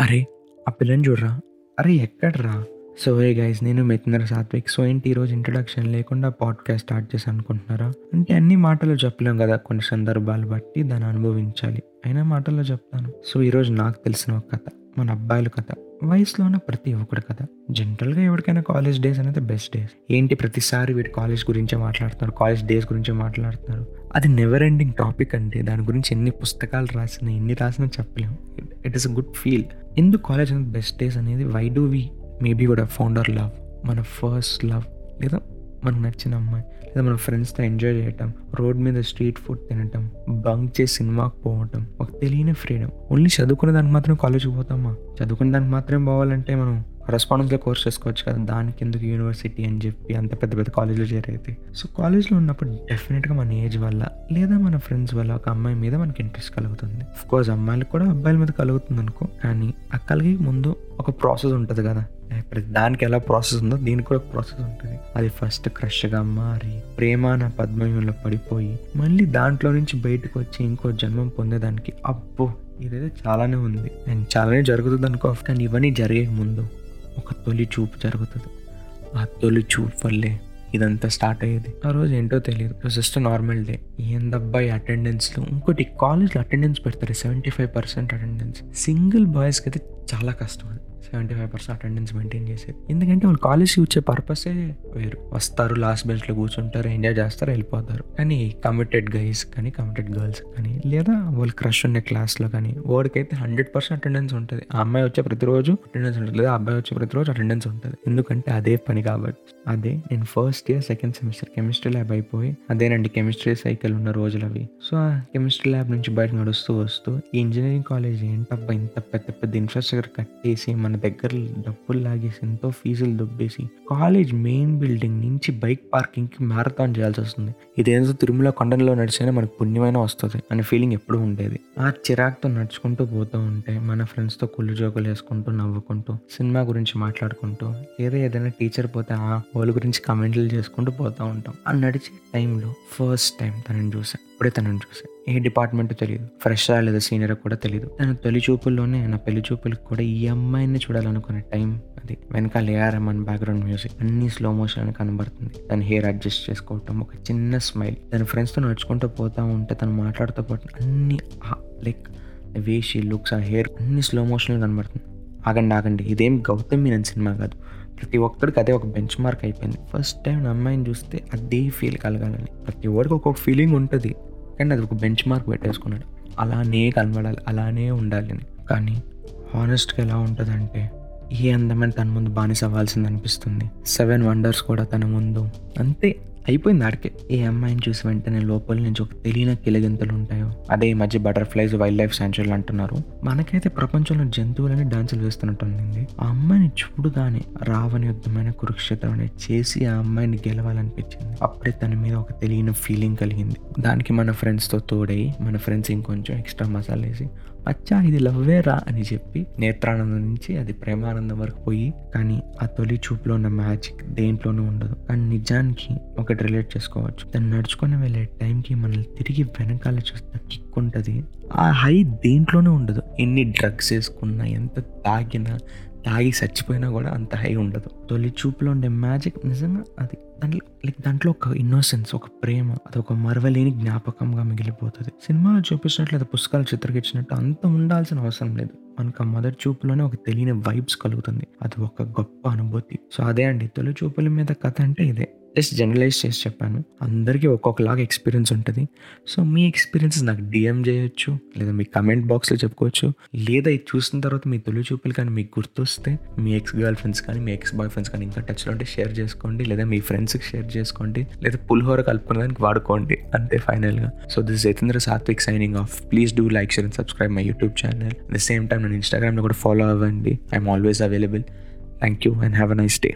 అరే ఆ పిల్లని చూడరా? అరే ఎక్కడరా? సో ఏ గైస్ నేను మిత్నర్ సాత్విక్. సో ఏంటి ఈరోజు ఇంట్రొడక్షన్ లేకుండా పాడ్కాస్ట్ స్టార్ట్ చేసి అనుకుంటున్నారా? అంటే అన్ని మాటలు చెప్పలేం కదా కొన్ని సందర్భాలు బట్టి దాన్ని అనుభవించాలి. అయినా మాటల్లో చెప్తాను. సో ఈరోజు నాకు తెలిసిన ఒక కథ మన అబ్బాయిల కథ వయసులో ఉన్న ప్రతి ఒక్కడి కథ. జనరల్గా ఎవరికైనా కాలేజ్ డేస్ అనేది బెస్ట్ డేస్ ఏంటి ప్రతిసారి వీటి కాలేజ్ గురించే మాట్లాడుతున్నారు కాలేజ్ డేస్ గురించే మాట్లాడుతున్నారు? అది నెవర్ ఎండింగ్ టాపిక్ అంటే దాని గురించి ఎన్ని పుస్తకాలు రాసినా ఎన్ని రాసినా చెప్పలేము it is a good feel ఎందుకు కాలేజ్ అనేది బెస్ట్ డేస్ అనేది వై డూ వీ మేబీ కూడా ఫౌండర్ లవ్ మన ఫస్ట్ లవ్ లేదా మనకు నచ్చిన అమ్మాయి లేదా మన ఫ్రెండ్స్తో ఎంజాయ్ చేయటం రోడ్ మీద స్ట్రీట్ ఫుడ్ తినటం బంక్ చేసి సినిమాకి పోవటం ఒక తెలియని ఫ్రీడమ్ ఓన్లీ చదువుకునే దానికి మాత్రం కాలేజ్కి పోతామా? చదువుకునే దానికి మాత్రం పోవాలంటే మనం కరస్పాండెన్స్లో కోర్స్ చేసుకోవచ్చు కదా దానికి ఎందుకు యూనివర్సిటీ అని చెప్పి అంత పెద్ద పెద్ద కాలేజ్లో చేరైతే సో కాలేజ్లో ఉన్నప్పుడు డెఫినెట్గా మన ఏజ్ వల్ల లేదా మన ఫ్రెండ్స్ వల్ల ఒక అమ్మాయి మీద మనకి ఇంట్రెస్ట్ కలుగుతుంది. కోర్స్ అమ్మాయిలకు కూడా అబ్బాయిల మీద కలుగుతుంది అనుకో కానీ ఆ ముందు ఒక ప్రాసెస్ ఉంటుంది కదా. ప్రతి దానికి ఎలా ప్రాసెస్ ఉందో దీనికి కూడా ప్రాసెస్ ఉంటుంది. అది ఫస్ట్ క్రష్గా మారి ప్రేమాన పద్మయంలో పడిపోయి మళ్ళీ దాంట్లో నుంచి బయటకు వచ్చి ఇంకో జన్మం పొందేదానికి అబ్బో ఇదైతే చాలానే ఉంది. అండ్ చాలానే జరుగుతుంది అనుకో కానీ ఇవన్నీ జరిగే ముందు ఒక తొలి చూపు జరుగుతుంది. ఆ తొలి చూపు వల్లే ఇదంతా స్టార్ట్ అయ్యేది. ఆ రోజు ఏంటో తెలియదు జస్ట్ నార్మల్ డే ఏందబ్బాయి అటెండెన్స్లో ఇంకోటి కాలేజ్లో అటెండెన్స్ పెడతారు. Seventy five percent attendance single బాయ్స్కి అయితే చాలా కష్టం అది. Seventy five percent attendance maintain చేసేది. ఎందుకంటే వాళ్ళు కాలేజ్కి వచ్చే పర్పసే వేరు. వస్తారు లాస్ట్ బెంచ్లో కూర్చుంటారు ఎంజాయ్ చేస్తారు వెళ్ళిపోతారు. కానీ కమిటెడ్ గైస్ కానీ కమిటెడ్ గర్ల్స్ కానీ లేదా వాళ్ళు క్రష్ ఉండే క్లాస్లో కానీ వాడికైతే హండ్రెడ్ పర్సెంట్ అటెండెన్స్ ఉంటుంది. ఆ అమ్మాయి వచ్చే ప్రతిరోజు అటెండెన్స్ ఉంటుంది లేదా అబ్బాయి వచ్చే ప్రతిరోజు అటెండెన్స్ ఉంటుంది. ఎందుకంటే అదే పని కాబట్టి. అదే నేను first year second semester chemistry lab అయిపోయి అదేనండి కెమిస్ట్రీ సైకిల్ ఉన్న రోజులు అవి సో ఆ కెమిస్ట్రీ ల్యాబ్ నుంచి బయట నడుస్తూ వస్తూ ఈ ఇంజనీరింగ్ కాలేజ్ ఏంటబ్బా ఇంత పెద్ద పెద్ద ఇన్ఫ్రాస్ట్రక్చర్ కట్టేసి మన మన దగ్గర డబ్బులు లాగేసి ఎంతో ఫీజులు దొబ్బేసి కాలేజ్ మెయిన్ బిల్డింగ్ నుంచి బైక్ పార్కింగ్కి మ్యారథాన్ చేయాల్సి వస్తుంది. ఇదేదో తిరుమల కొండలో నడిచినా మనకు పుణ్యమైన వస్తుంది అనే ఫీలింగ్ ఎప్పుడు ఉండేది. ఆ చిరాక్తో నడుచుకుంటూ పోతూ ఉంటే మన ఫ్రెండ్స్తో కుళ్ళు జోకులు వేసుకుంటూ నవ్వుకుంటూ సినిమా గురించి మాట్లాడుకుంటూ ఏదో ఏదైనా టీచర్ పోతే ఆ వాళ్ళ గురించి కమెంట్లు చేసుకుంటూ పోతూ ఉంటాం. ఆ నడిచే టైంలో ఫస్ట్ టైం తనని చూసా ఇప్పుడే తనని చూసా. ఏ డిపార్ట్మెంట్ తెలియదు ఫ్రెష్ లేదా సీనియర్ కూడా తెలియదు తన తొలి చూపుల్లోనే నా పెళ్ళి చూపులకు కూడా ఈ అమ్మాయిని చూడాలనుకునే టైం అది. వెనకాల ఏఆర్ఎంఎన్ బ్యాక్గ్రౌండ్ మ్యూజిక్ అన్ని స్లో మోషన్ కనబడుతుంది. తన హెయిర్ అడ్జస్ట్ చేసుకోవటం ఒక చిన్న స్మైల్ తన ఫ్రెండ్స్తో నడుచుకుంటూ పోతా ఉంటే తను మాట్లాడుతూ పాటు అన్ని లైక్ వేషి లుక్స్ ఆ హెయిర్ అన్ని స్లో మోషన్లో కనబడుతుంది. ఆగండి ఆగండి. ఇదేం గౌతమ్ మీనన్ సినిమా కాదు. ప్రతి ఒక్కరికి అదే ఒక బెంచ్ మార్క్ అయిపోయింది. ఫస్ట్ టైం అమ్మాయిని చూస్తే అదే ఫీల్ కలగాలని. ప్రతి ఒక్కరికి ఒక్కొక్క ఫీలింగ్ ఉంటుంది. కానీ అది ఒక బెంచ్ మార్క్ పెట్టేసుకున్నాడు. అలానే కనబడాలి అలానే ఉండాలి అని. కానీ హానెస్ట్గా ఎలా ఉంటుందంటే ఏ అందమైన తన ముందు బానిస అవ్వాల్సింది అనిపిస్తుంది. సెవెన్ వండర్స్ కూడా తన ముందు. అంతే. అయిపోయింది ఆడికే. ఏ అమ్మాయిని చూసి వెంటనే లోపల నుంచి ఒక తెలియని కిలగింతలు ఉంటాయో? అదే ఈ మధ్య బటర్ఫ్లైస్ వైల్డ్ లైఫ్ సెంచురీలు అంటున్నారు. మనకైతే ప్రపంచంలో జంతువులని డాన్సులు వేస్తున్నట్టుంది ఆ అమ్మాయిని చూడగానే రావని యుద్ధమైన కురుక్షేత్రం అనేది చేసి ఆ అమ్మాయిని గెలవాలనిపించింది. అప్పుడే తన మీద ఒక తెలియని ఫీలింగ్ కలిగింది. దానికి మన ఫ్రెండ్స్తో తోడై మన ఫ్రెండ్స్ ఇంకొంచెం ఎక్స్ట్రా మసాలా వేసి అచ్చా ఇది లవ్వేరా అని చెప్పి నేత్రానందం నుంచి అది ప్రేమానందం వరకు పోయి కానీ ఆ తొలి చూపులో ఉన్న మ్యాజిక్ దేంట్లోనూ ఉండదు. కానీ నిజానికి ఒకటి రిలేట్ చేసుకోవచ్చు. దాన్ని నడుచుకొని వెళ్ళే టైంకి మనల్ని తిరిగి వెనకాల చూస్తే కిక్ ఉంటుంది. ఆ హై దేంట్లోనే ఉండదు. ఎన్ని డ్రగ్స్ వేసుకున్నా ఎంత తాగినా తాగి చచ్చిపోయినా కూడా అంత హై ఉండదు. తొలి చూపులో ఉండే మ్యాజిక్ నిజంగా అది దాంట్లో లైక్ దాంట్లో ఒక ఇన్నోసెన్స్ ఒక ప్రేమ అది ఒక మరవలేని జ్ఞాపకంగా మిగిలిపోతుంది. సినిమాలో చూపించినట్లు లేదా పుస్తకాలు చిత్రీకరించినట్టు అంత ఉండాల్సిన అవసరం లేదు. మనకు ఆ మొదటి చూపులోనే ఒక తెలియని వైబ్స్ కలుగుతుంది. అది ఒక గొప్ప అనుభూతి. సో అదే అండి తొలి చూపుల మీద కథ అంటే ఇదే. జస్ట్ జనరలైజ్ చేసి చెప్పాను. అందరికీ ఒక్కొక్కలాగా ఎక్స్పీరియన్స్ ఉంటుంది. సో మీ ఎక్స్పీరియన్స్ నాకు డిఎం చేయొచ్చు లేదా మీ కమెంట్ బాక్స్లో చెప్పుకోవచ్చు. లేదా ఇది చూసిన తర్వాత మీ తొలి చూపులు కానీ మీకు గుర్తొస్తే మీ ఎక్స్ గర్ల్ ఫ్రెండ్స్ కానీ మీ ఎక్స్ బాయ్ ఫ్రెండ్స్ కానీ ఇంకా టచ్లో ఉంటే షేర్ చేసుకోండి. లేదా మీ ఫ్రెండ్స్కి షేర్ చేసుకోండి. లేదా పులిహోర కలుపుకోవడానికి వాడుకోండి. అంతే ఫైనల్గా so this Jitendra Satvik signing off please do like share and subscribe my YouTube channel the same time నేను ఇన్స్టాగ్రామ్లో కూడా ఫాలో అవ్వండి. I'm always available thank you and have a nice day